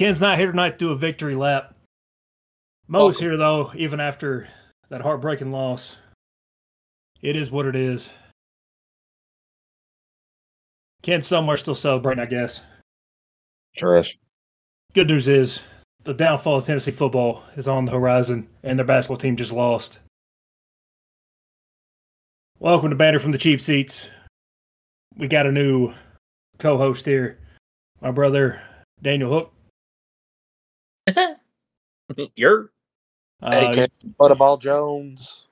Ken's not here tonight to do a victory lap. Mo's here though, even after that heartbreaking loss. It is what it is. Ken's somewhere still celebrating, I guess. Sure is. Good news is the downfall of Tennessee football is on the horizon, and their basketball team just lost. Welcome to Banner from the Cheap Seats. We got a new co-host here, my brother Daniel Hook. You're Uh, Hey, Ken Butterball Jones.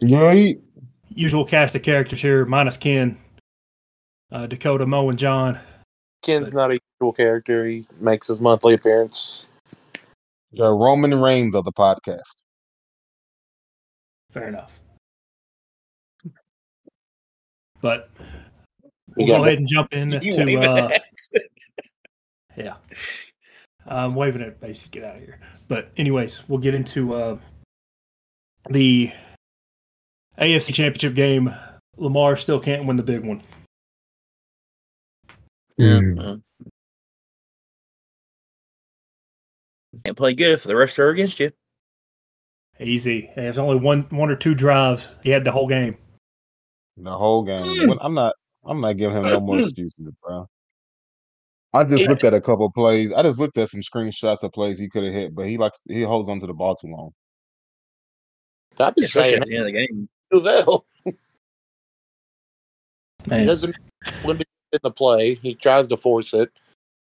Right. usual cast of characters here, minus Ken, uh, Dakota, Mo, and John. Ken's not a usual character. He makes his monthly appearance. The Roman Reigns of the podcast. Fair enough. But we'll go ahead and jump you into waving uh, yeah. I'm waving at base to get out of here. But anyways, we'll get into uh, the AFC Championship game. Lamar still can't win the big one. Mm. Uh, Can't play good if the refs are against you. Easy. There's only one one or two drives. He had the whole game. The whole game. I'm not. I'm not giving him no more excuses, bro. I just looked at a couple plays. I just looked at some screenshots of plays he could have hit, but he likes he holds on to the ball too long. I'm just Especially saying, at the end of the game. Duvel. He doesn't when in the play. He tries to force it.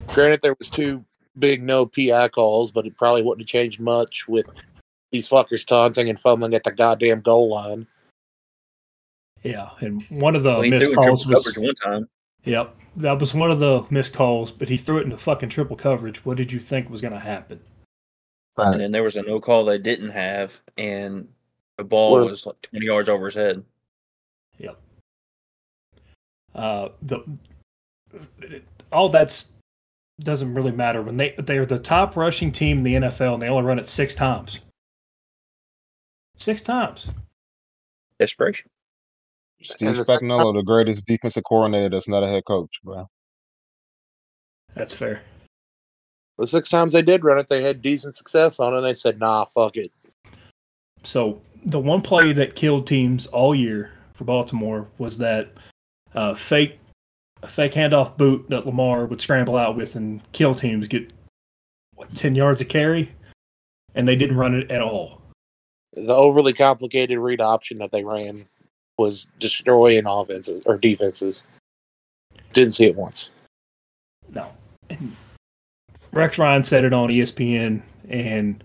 Granted, there was two big no PI calls, but it probably wouldn't have changed much with these fuckers taunting and fumbling at the goddamn goal line. yeah, and one of the Well, missed calls was one time. Yep. That was one of the missed calls, but he threw it into fucking triple coverage. What did you think was going to happen? And then there was a no call they didn't have, and the ball Well- was like 20 yards over his head. Yep. Uh, the all that's doesn't really matter when they they are the top rushing team in the NFL and they only run it six times. Six times. Desperation. Steve And the- Spagnuolo, the greatest defensive coordinator that's not a head coach, bro. That's fair. The six times they did run it, they had decent success on it. and They said, "Nah, fuck it." So the one play that killed teams all year for Baltimore was that uh, fake fake handoff boot that Lamar would scramble out with and kill teams get what ten yards of carry, and they didn't run it at all. The overly complicated read option that they ran was destroying offenses or defenses. Didn't see it once. No. Rex Ryan said it on ESPN, and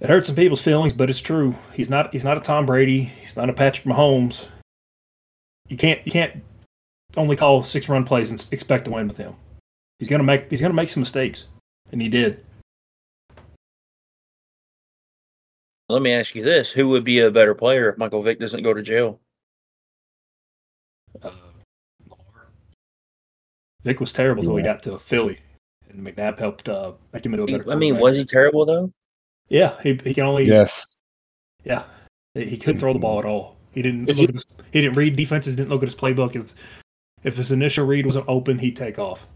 it hurt some people's feelings, but it's true. He's not. He's not a Tom Brady. He's not a Patrick Mahomes. You can't. You can't only call six run plays and expect to win with him. He's gonna make. He's gonna make some mistakes, and he did. Let me ask you this: Who would be a better player if Michael Vick doesn't go to jail? Uh, Vick was terrible until he got to Philly, and McNabb helped uh, make him into a He- better. I mean, was he terrible though? Yeah, he he can only. Yes. Yeah, he couldn't throw the ball at all. He didn't look you- at his, he didn't read defenses. Didn't look at his playbook. If if his initial read wasn't open, he'd take off.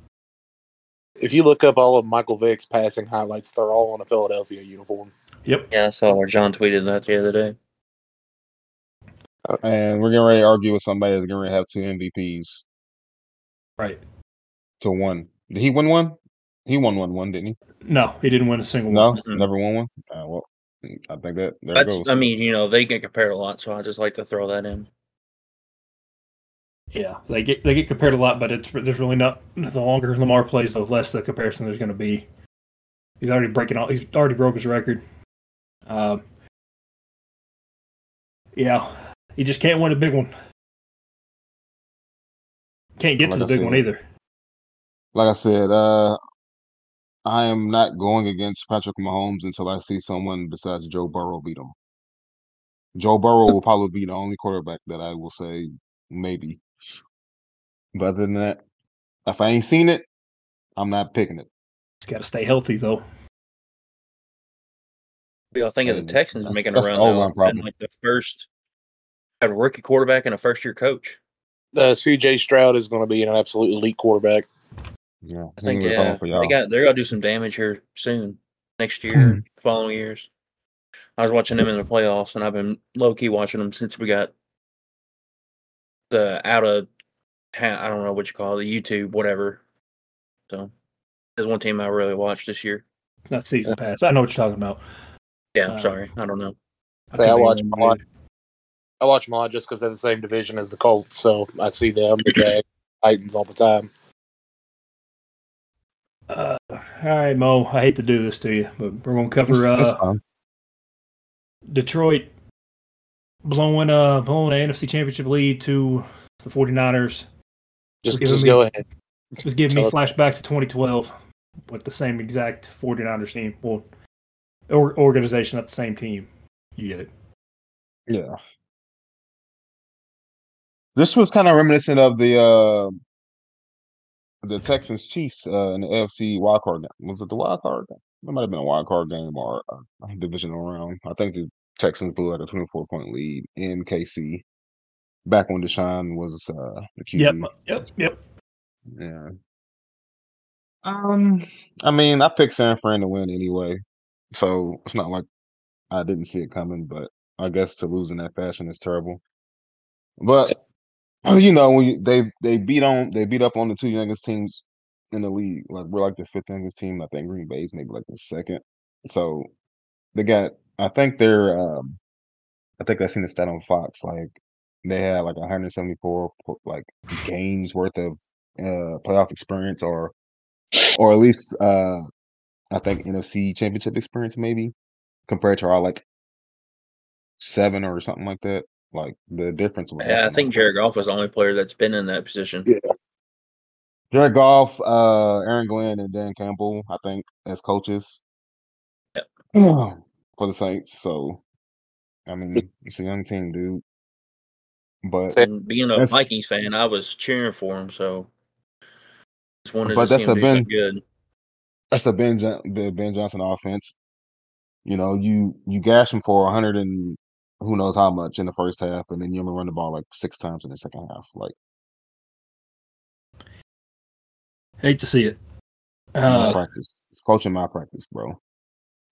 If you look up all of Michael Vick's passing highlights, they're all on a Philadelphia uniform. Yep. Yeah, I saw where John tweeted that the other day. And we're getting ready to argue with somebody that's going to have two MVPs Right. to one. Did he win one? He won one, one, didn't he? No, he didn't win a single No, one. Mm-mm. never won one. Uh, well, I think that there it That's, goes. I mean, you know, they get compared a lot, so I just like to throw that in. Yeah, they get they get compared a lot, but it's there's really not. The longer Lamar plays, the less the comparison there's going to be. He's already breaking all. He's already broke his record. Um. yeah, he just can't win a big one. Can't get to the I big one either. like I said, uh, I am not going against Patrick Mahomes until I see someone besides Joe Burrow beat him. Joe Burrow will probably be the only quarterback that I will say maybe. But other than that, if I ain't seen it, I'm not picking it. It's got to stay healthy though. We all think of the Texans that's- making a that's the run O-line though, and problem. like the first had a rookie quarterback and a first year coach. Uh, CJ Stroud is going to be an absolute elite quarterback. Yeah, I think he was home yeah, they got they're gonna do some damage here soon, next year, following years. I was watching them in the playoffs, and I've been low key watching them since we got the out of town. I don't know what you call it, the YouTube, whatever. So there's one team I really watched this year. Not season pass. I know what you're talking about. Yeah, I'm Uh, sorry, I don't know. I Say, I watch won them a lot. I watch them a lot just because they're the same division as the Colts, so I see them, the Jags, Titans all the time. Uh, all right, Mo. I hate to do this to you, but we're gonna cover It's, it's uh. Detroit blowing uh blowing the NFC Championship lead to the 49ers. Just, giving just me- go ahead. was giving me flashbacks to 2012 with the same exact 49ers team. Well, or, organization, not the same team. You get it. Yeah. This was kind of reminiscent of the uh the Texans Chiefs uh in the AFC wild card game. Was it the wild card game? It might have been a wild card game or a divisional round. I think the Texans blew out a 24 point lead in KC back when Deshaun was uh the QB. Yep. Yep. Yep. Yeah. Um, I mean, I picked San Fran to win anyway, so it's not like I didn't see it coming. But I guess to lose in that fashion is terrible. But you know, when you, they they beat on they beat up on the two youngest teams in the league. Like we're like the fifth youngest team. I think Green Bay's maybe like the second. So they got. I think they're. um I think I seen the stat on Fox. Like they had like 174 like games worth of uh playoff experience, or or at least uh I think NFC Championship experience maybe compared to our like seven or something like that. Like the difference was. Yeah, I think Jared Goff was the only player that's been in that position. Yeah. Jared Goff, uh, Aaron Glenn, and Dan Campbell, I think, as coaches for the Saints. So, I mean, it's a young team, dude. But And being a Vikings fan, I was cheering for him, so just wanted But to that's see him a Ben- good. that's a Ben the Ben Johnson offense. You know, you you gash him for 100 and who knows how much in the first half, and then you only run the ball like six times in the second half. Like, Hate to see it. Uh, practice, it's coaching my practice, bro.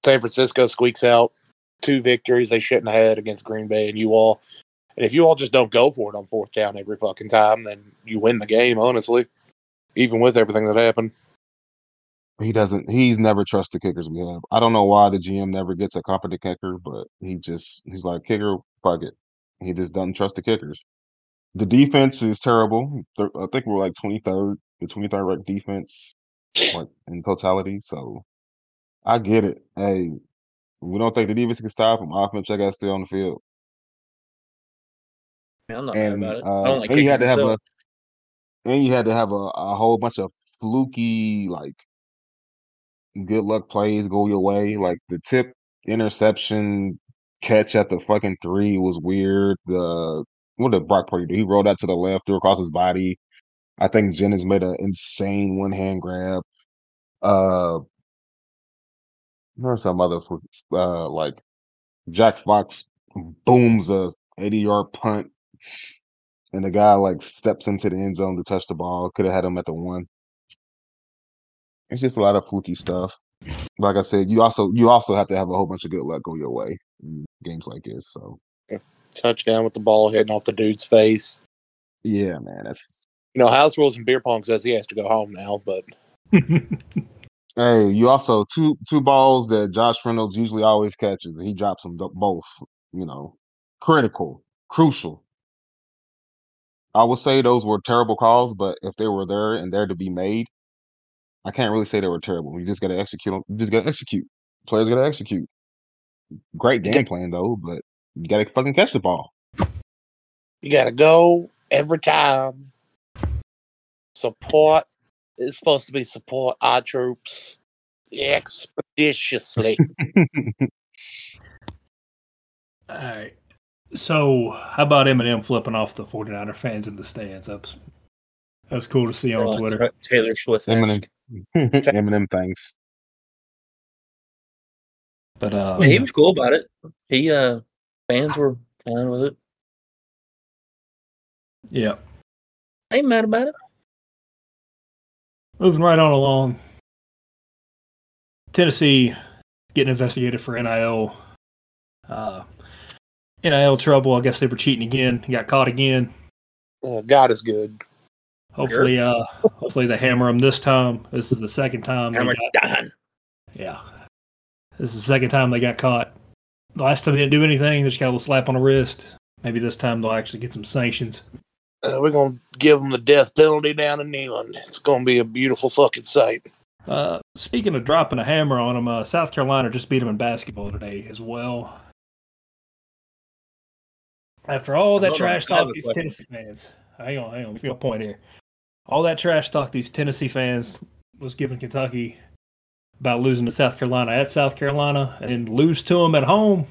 San Francisco squeaks out two victories they shouldn't have had against Green Bay and you all. And if you all just don't go for it on fourth down every fucking time, then you win the game, honestly. Even with everything that happened. He doesn't. He's never trust the kickers we have. I don't know why the GM never gets a competent kicker, but he just he's like kicker, fuck it. He just doesn't trust the kickers. The defense is terrible. I think we're like twenty third, the twenty third ranked defense, like in totality. So I get it. Hey, we don't think the defense can stop him. Offense, check out still on the field, Yeah, I'm not mad and about uh, like and you had to have myself. a, and you had to have a, a whole bunch of fluky like good luck plays go your way. Like the tip interception catch at the fucking three was weird. The what did Brock Purdy do? He rolled out to the left, threw across his body. I think Jennings made an insane one hand grab. Uh, there's some other uh like Jack Fox booms a 80 yard punt, and the guy like steps into the end zone to touch the ball. Could have had him at the one. It's just a lot of fluky stuff. Like I said, you also you also have to have a whole bunch of good luck go your way in games like this. So Touchdown with the ball hitting off the dude's face. yeah, man, that's You know, House Rules and Beer Pong says he has to go home now, but hey. You also two two balls that Josh Reynolds usually always catches, and he drops them both. You know, critical, crucial. I would say those were terrible calls, but if they were there and there to be made, I can't really say they were terrible. You just got to execute. 'em- You just got to execute. Players got to execute. Great You game plan though, but you got to fucking catch the ball. you got to go every time. Support is supposed to be support our troops expeditiously. all right. So, how about Eminem flipping off the 49er fans in the stands? That was, that was cool to see on Uh, Twitter. Taylor Swift. Eminem. Eminem, thanks. But uh, Yeah, he was cool about it. He uh fans were fine with it. yeah, I ain't mad about it. Moving right on along. Tennessee getting investigated for NIL. Uh, NIL trouble. I guess they were cheating again. Got caught again. Uh, God is good. Hopefully, uh, hopefully they hammer them this time. This is the second time. they Hammer got- done. yeah, this is the second time they got caught. The last time they didn't do anything. They just got a little slap on the wrist. Maybe this time they'll actually get some sanctions. Uh, we're gonna give them the death penalty down in England. It's gonna be a beautiful fucking sight. Uh, speaking of dropping a hammer on them, uh, South Carolina just beat them in basketball today as well. After all that Hold on, trash talk, these question. Tennessee fans. Hang on, hang on. Feel a point here. All that trash talk these Tennessee fans was giving Kentucky about losing to South Carolina at South Carolina and lose to them at home.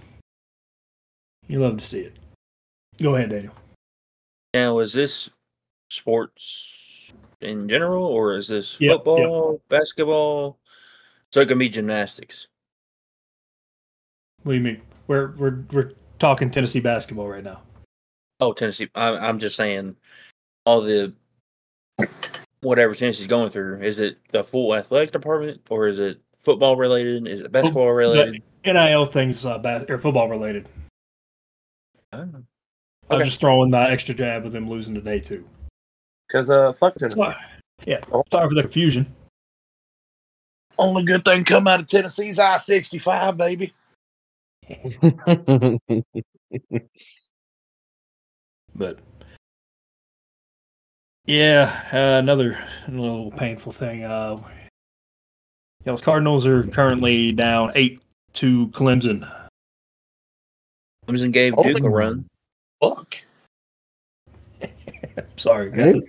You love to see it. Go ahead, Daniel. Now, is this sports in general, or is this Yep, yep. football, basketball? So it can be gymnastics. What do you mean? We're we're we're talking Tennessee basketball right now. Oh, Tennessee. I, I'm just saying, all the whatever Tennessee's going through. Is it the full athletic department, or is it football related? Is it basketball related? NIL things uh, bas- or football related. I don't know. I was Okay. just throwing the extra jab with them losing today too. Cause uh, fuck Tennessee. Sorry. Yeah, sorry for the confusion. Only good thing come out of Tennessee's I sixty five, baby. But yeah, uh, another little painful thing. Uh, Yellow Cardinals are currently down eight to Clemson. Clemson gave Oh, Duke a run. Fuck. Sorry, guys.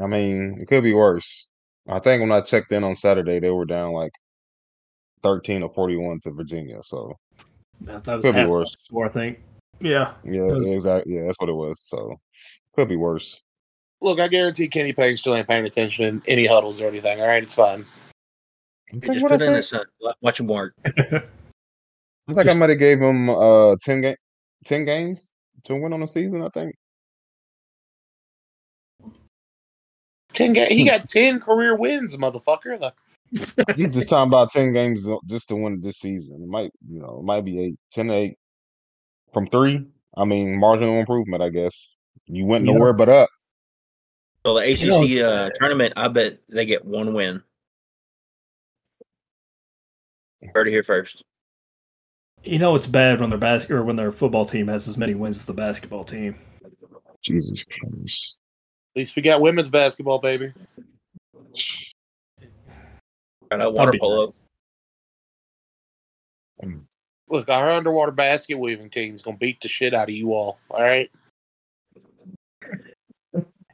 I mean, it could be worse. I think when I checked in on Saturday, they were down like thirteen or forty-one to Virginia. So That, that was could be worse. score, I think. Yeah, Yeah, Does- exactly. Yeah, that's what it was. So could be worse. Look, I guarantee Kenny Payne still ain't paying attention in any huddles or anything. All right, it's fine. I You just what I, put in the said? sun. wa- Watch him work. I think just- I might have gave him uh 10, ga- 10 games to win on the season. I think. Ten ga- he got ten career wins, motherfucker. The- I'm just talking about ten games just to win this season. It might, you know, it might be eight, 10 to eight from three. I mean, marginal improvement, I guess. You went You know- nowhere but up. So the You know, ACC uh, tournament, I bet they get one win. Heard it here first. you know it's bad when their bas- or when their football team has as many wins as the basketball team. Jesus Christ. At least we got women's basketball, baby. Got a water be polo. Look, our underwater basket weaving team is gonna beat the shit out of you all. All right.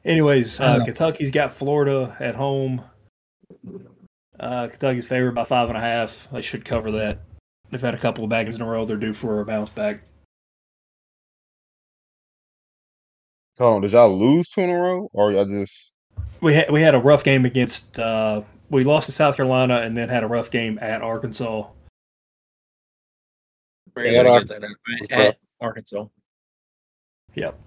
Anyways, uh. Kentucky's got Florida at home. Uh, Kentucky's favored by five and a half. They should cover that. They've had a couple of baggings in a row. They're due for a bounce back. So did y'all lose two in a row, or y'all just? We had we had a rough game against. Uh, we lost to South Carolina and then had a rough game at Arkansas. Yeah, gonna that at Arkansas. Yep.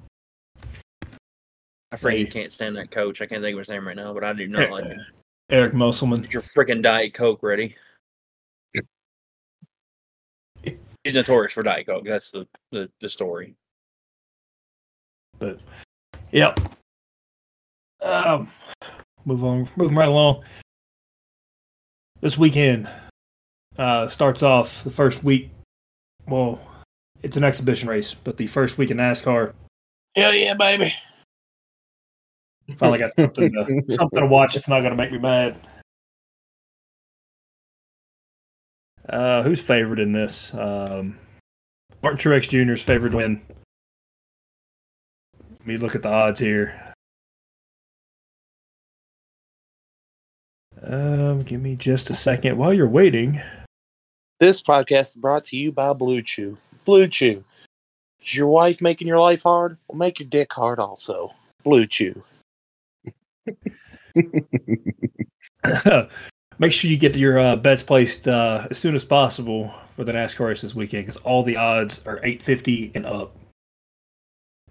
I freaking Hey. can't stand that coach. I can't think of his name right now, but I do not like him. Eric Musselman. Get your freaking Diet Coke ready. He's notorious for Diet Coke. That's the, the, the story. But yep. Um, move on. Moving right along. This weekend uh, starts off the first week. Well, it's an exhibition race, but the first week in NASCAR Hell yeah, baby. finally got something to, something to watch. It's not going to make me mad. Uh, who's favored in this? Um, Martin Truex Jr. is favored to win. Let me look at the odds here. Um, give me just a second while you're waiting. This podcast is brought to you by Blue Chew. Blue Chew. Is your wife making your life hard? Well, make your dick hard also. Blue Chew. Make sure you get your uh, bets placed uh, as soon as possible for the NASCAR race this weekend because all the odds are 850 and up.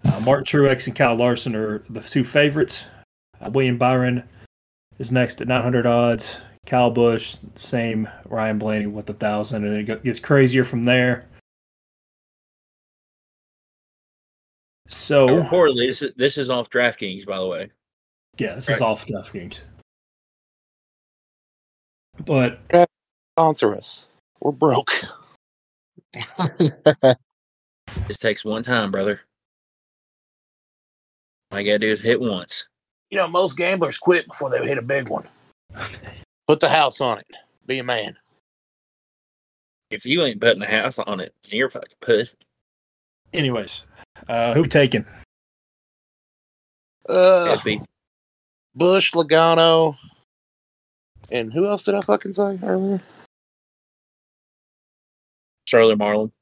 Uh, Martin Truex and Kyle Larson are the two favorites. Uh, William Byron is next at 900 odds. Kyle Busch, same. Ryan Blaney with a thousand, and it gets crazier from there. So Reportedly, this is, this is off DraftKings, by the way. yeah, this is Right. off DraftKings. But Sponsor us. We're broke. This takes one time, brother. All you gotta do is hit once. You know, most gamblers quit before they hit a big one. Put the house on it. Be a man. If you ain't betting the house on it, you're a fucking pussy. anyways, uh, who taking? Uh, FB. Busch, Logano, and who else did I fucking say earlier? Charlie Marlin.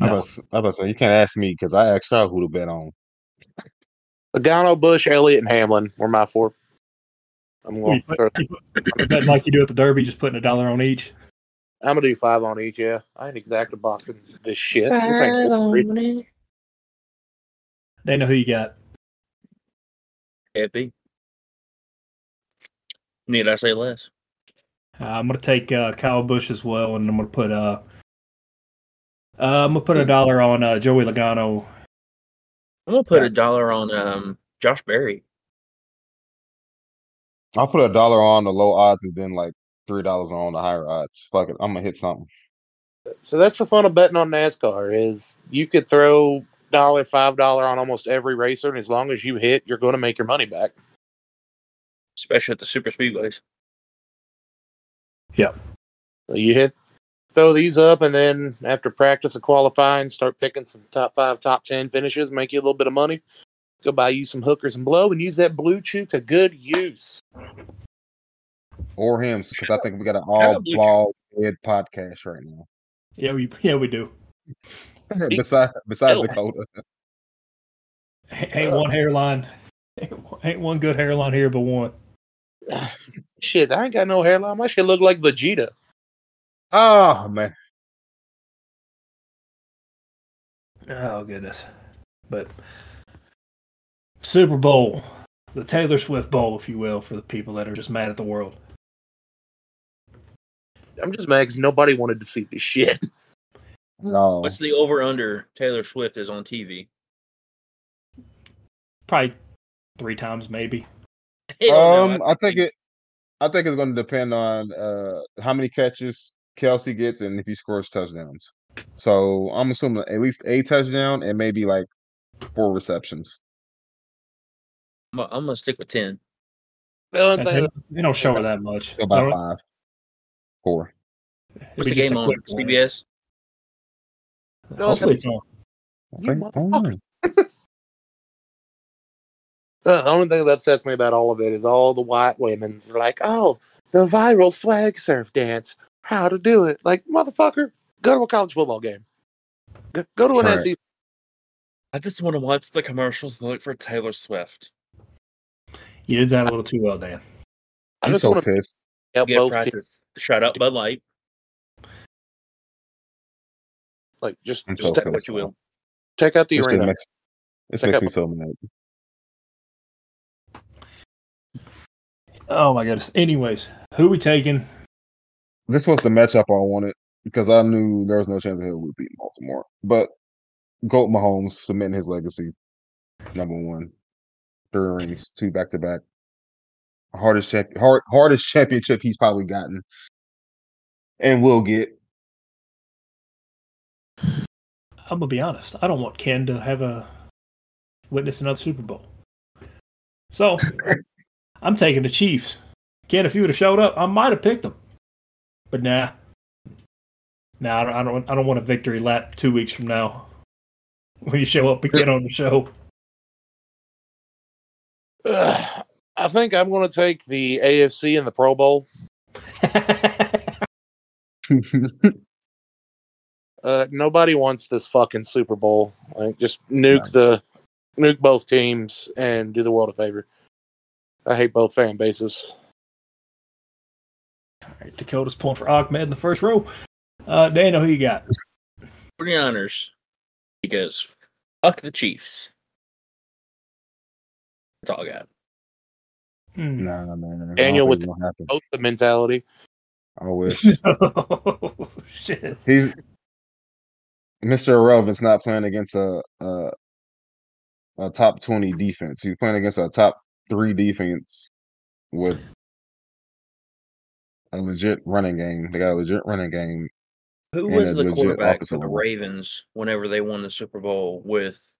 I was about to say you can't ask me because I asked y'all who to bet on. Logano, Busch, Elliott, and Hamlin were my four. I'm going. You put- you put- betting like you do at the Derby, just putting a dollar on each. I'm gonna do five on each. Yeah, I ain't exacted boxing this shit. This ain't free. They know who you got. FB. Need I say less? Uh, I'm gonna take uh, Kyle Busch as well, and I'm gonna put uh, uh I'm gonna put a dollar on uh, Joey Logano. I'm gonna put Yeah. a dollar on um Josh Berry. I'll put a dollar on the low odds and then like three dollars on the higher odds. Fuck it, I'm gonna hit something. So that's the fun of betting on NASCAR is you could throw dollar, five dollar on almost every racer, and as long as you hit, you're going to make your money back. especially at the super speedways. So you hit, throw these up, and then after practice and qualifying, start picking some top five, top ten finishes, make you a little bit of money. Go buy you some hookers and blow, and use that blue chew to good use. Or him, because I think we got an all blue ball head podcast right now. Yeah, we yeah we do. besides besides Hell. Dakota. Ain't one hairline, ain't one good hairline here, but one. Shit, I ain't got no hairline. My shit look like Vegeta. Oh man. Oh goodness, but Super Bowl, the Taylor Swift Bowl, if you will, for the people that are just mad at the world. I'm just mad because nobody wanted to see this shit. No. What's the over under Taylor Swift is on TV? Probably three times, maybe. Hell no, Um, I think it. I think it's going to depend on uh how many catches Kelce gets and if he scores touchdowns. So I'm assuming at least a touchdown and maybe like four receptions. I'm, I'm gonna stick with ten. The They don't- they don't show her that much. About It'll five, four. What's the game on quick. CBS? Hopefully it's on. You think- I don't motherfucker. The only thing that upsets me about all of it is all the white women's like, oh, the viral swag surf dance, how to do it. Like, motherfucker, go to a college football game. Go, go to an Right. SEC. I just want to watch the commercials and look for Taylor Swift. You did that a little too well, Dan. I I'm just so want to pissed. help Get both teams. practice. Shut up, Bud Light. Like, just, I'm just so check, what you will. check out the This just arena. makes, this Check makes out- me so mad. Oh my goodness. Anyways, who we taking? This was the matchup I wanted because I knew there was no chance that Hill would beat Baltimore. But Goat Mahomes cementing his legacy. Number one. Three rings, two back to back. Hardest champ hard, hardest championship he's probably gotten. And will get. I'm gonna be honest. I don't want Ken to have a witness another Super Bowl. So I'm taking the Chiefs. Ken, if you would have showed up, I might have picked them. But nah. Nah, I don't, I don't. I don't want a victory lap two weeks from now when you show up again on the show. Ugh, I think I'm going to take the AFC in the Pro Bowl. Uh, nobody wants this fucking Super Bowl. Like, just nuke the nuke both teams and do the world a favor. I hate both fan bases. All right, Dakota's pulling for Ahmed in the first row. Uh, Daniel, who you got? 49ers. Because fuck the Chiefs. That's all I got. Hmm. Nah, man. I Daniel with it's gonna. Both the mentality. I wish oh, shit. he's Mr. Irrelevant's not playing against a, a a top twenty defense. He's playing against a top three defense with a legit running game. They got a legit running game. Who was the legit quarterback for the. Ravens whenever they won the Super Bowl with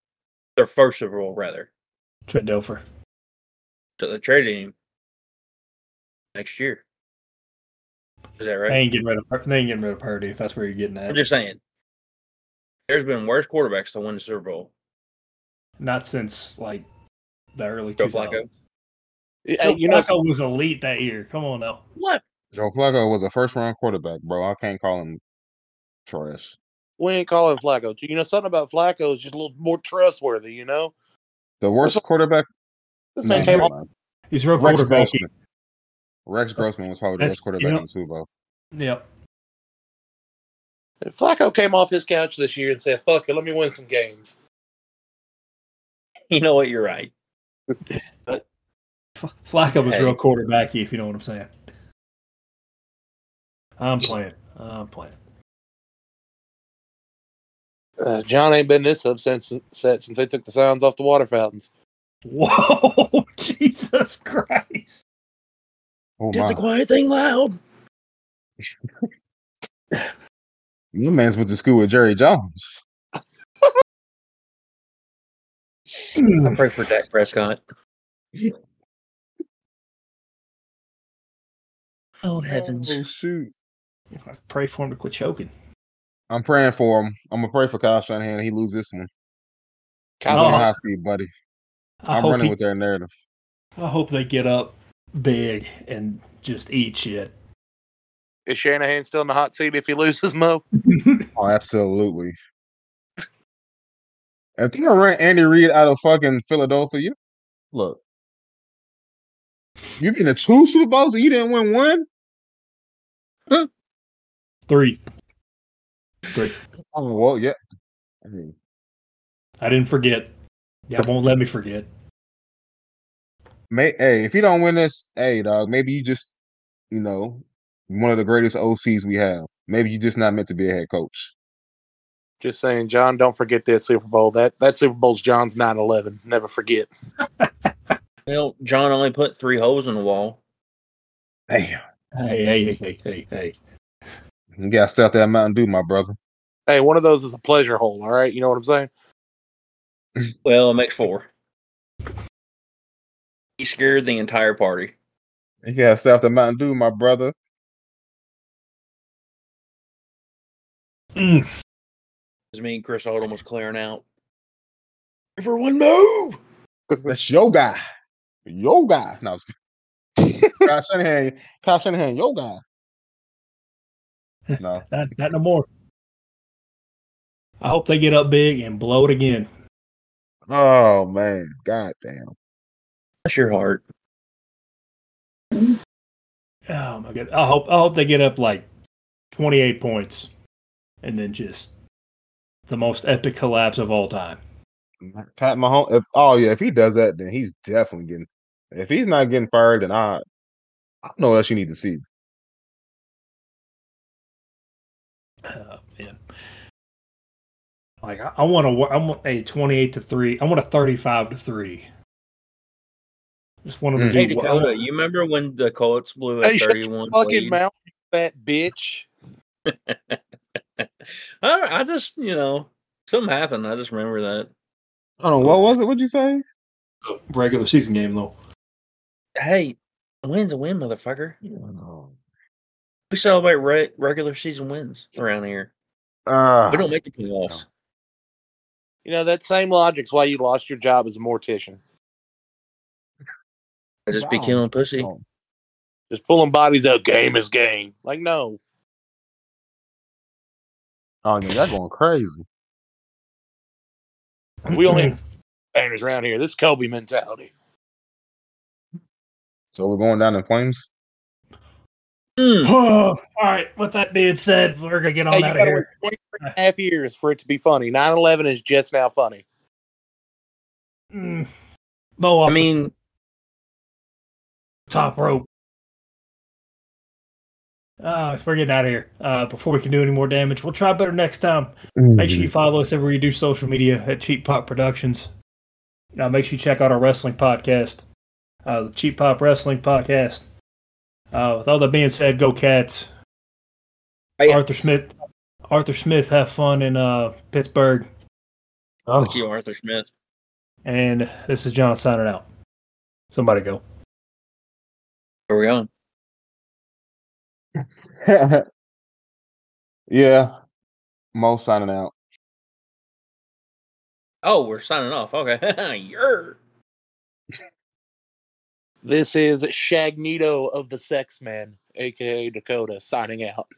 their first Super Bowl, rather? Trent Dilfer. So they traded him next year. Is that right? They ain't getting rid of Pur- they ain't getting rid of Purdy if that's where you're getting at. I'm just saying. There's been worse quarterbacks to win the Super Bowl. Not since like the early Joe 2000s. Flacco? Eh, Joe you know, Flacco was elite that year. Come on now. What? Joe Flacco was a first round quarterback, bro. I can't call him trash. we ain't calling him Flacco. You know, something about Flacco is just a little more trustworthy. You know, The worst quarterback. this No, came off. mind. He's real Rex quarterback. Grossman. Rex oh, Grossman was probably the That's- best quarterback you know- in the Super Bowl. Yep. Flacco came off his couch this year and said, "Fuck it, let me win some games." You know what? You're right. F- Flacco was Hey. real quarterbacky, if you know what I'm saying. I'm playing. I'm playing. Uh, John ain't been this upset since, since they took the sounds off the water fountains. Whoa, Jesus Christ. Oh Did my! the quiet thing loud. Your man's went to school with Jerry Jones. I pray for Dak Prescott. Oh heavens! Oh shoot! I pray for him to quit choking. I'm praying for him. I'm gonna pray for Kyle Shanahan. He lose this one. He's No. on the hot seat, buddy. I I'm running he- with their narrative. I hope they get up big and just eat shit. Is Shanahan still in the hot seat if he loses Mo? Oh, absolutely. If they gonna run Andy Reid out of fucking Philadelphia, you look. You've been to two Super Bowls and you didn't win one. Three. Three. Oh well, yeah. I mean, I didn't forget. Yeah, won't let me forget. may, hey, if you don't win this, hey, dog, maybe you just, you know, one of the greatest OCs we have. Maybe you're just not meant to be a head coach. Just saying, John, don't forget that Super Bowl. That that Super Bowl's John's 9-11. Never forget. Well, John only put three holes in the wall. Damn, Hey, hey, hey, hey, hey, hey. You gotta stay out that Mountain Dew, my brother. Hey, one of those is a pleasure hole. All right, you know what I'm saying? Well, it makes four. He scared the entire party. You gotta stay out that Mountain Dew, my brother. Mm. As me and Chris Odom was clearing out. Everyone move! That's your guy. Your guy. No, Kyle Shanahan. Kyle Shanahan, your guy. No. Not, not no more. I hope they get up big and blow it again. Oh man, god damn. That's your heart. Oh my god! I hope I hope they get up like twenty eight points, and then just the most epic collapse of all time. Pat Mahomes. If oh yeah, if he does that, then he's definitely getting. If he's not getting fired, then I, I don't know what else you need to see. Oh man! Like I, I want to. I want a twenty eight to three. I want a thirty five to three. Just want them Mm. to Hey, do. Dakota, you remember when the Colts blew a Hey, shut 31 Fucking lead? mouth, you fat bitch. I, I just, you know, something happened. I just remember that. I don't know what was it. What'd you say? regular season game though. Hey, a win's a win, motherfucker. Uh, We celebrate re- regular season wins around here. Ah, We don't make the playoffs. You know that same logic's why you lost your job as a mortician. I just be Wow. killing pussy. Oh, Just pulling bodies out. Game is game. Like no, oh yeah, y'all going crazy. we only have banners around here. This Kobe mentality. So we're going down in flames. Mm. all right. With that being said, we're gonna get on Hey, you out of here. wait 23 and a half years for it to be funny. 9-11 is just now funny. Mm. Mo, I mean, top rope. Uh, so we're getting out of here. Uh, before we can do any more damage, we'll try better next time. Make sure you follow us everywhere you do social media at Cheap Pop Productions. Now, make sure you check out our wrestling podcast, uh, the Cheap Pop Wrestling Podcast. Uh, with all that being said, go Cats. Hey, Arthur Smith. Arthur Smith, have fun in uh, Pittsburgh. Oh, Fuck you, Arthur Smith. And this is John signing out. Somebody go. Where we going? yeah. Mo signing out. Oh, we're signing off. Okay. Yer. This is Shagnito of the Sex Man, aka Dakota, signing out.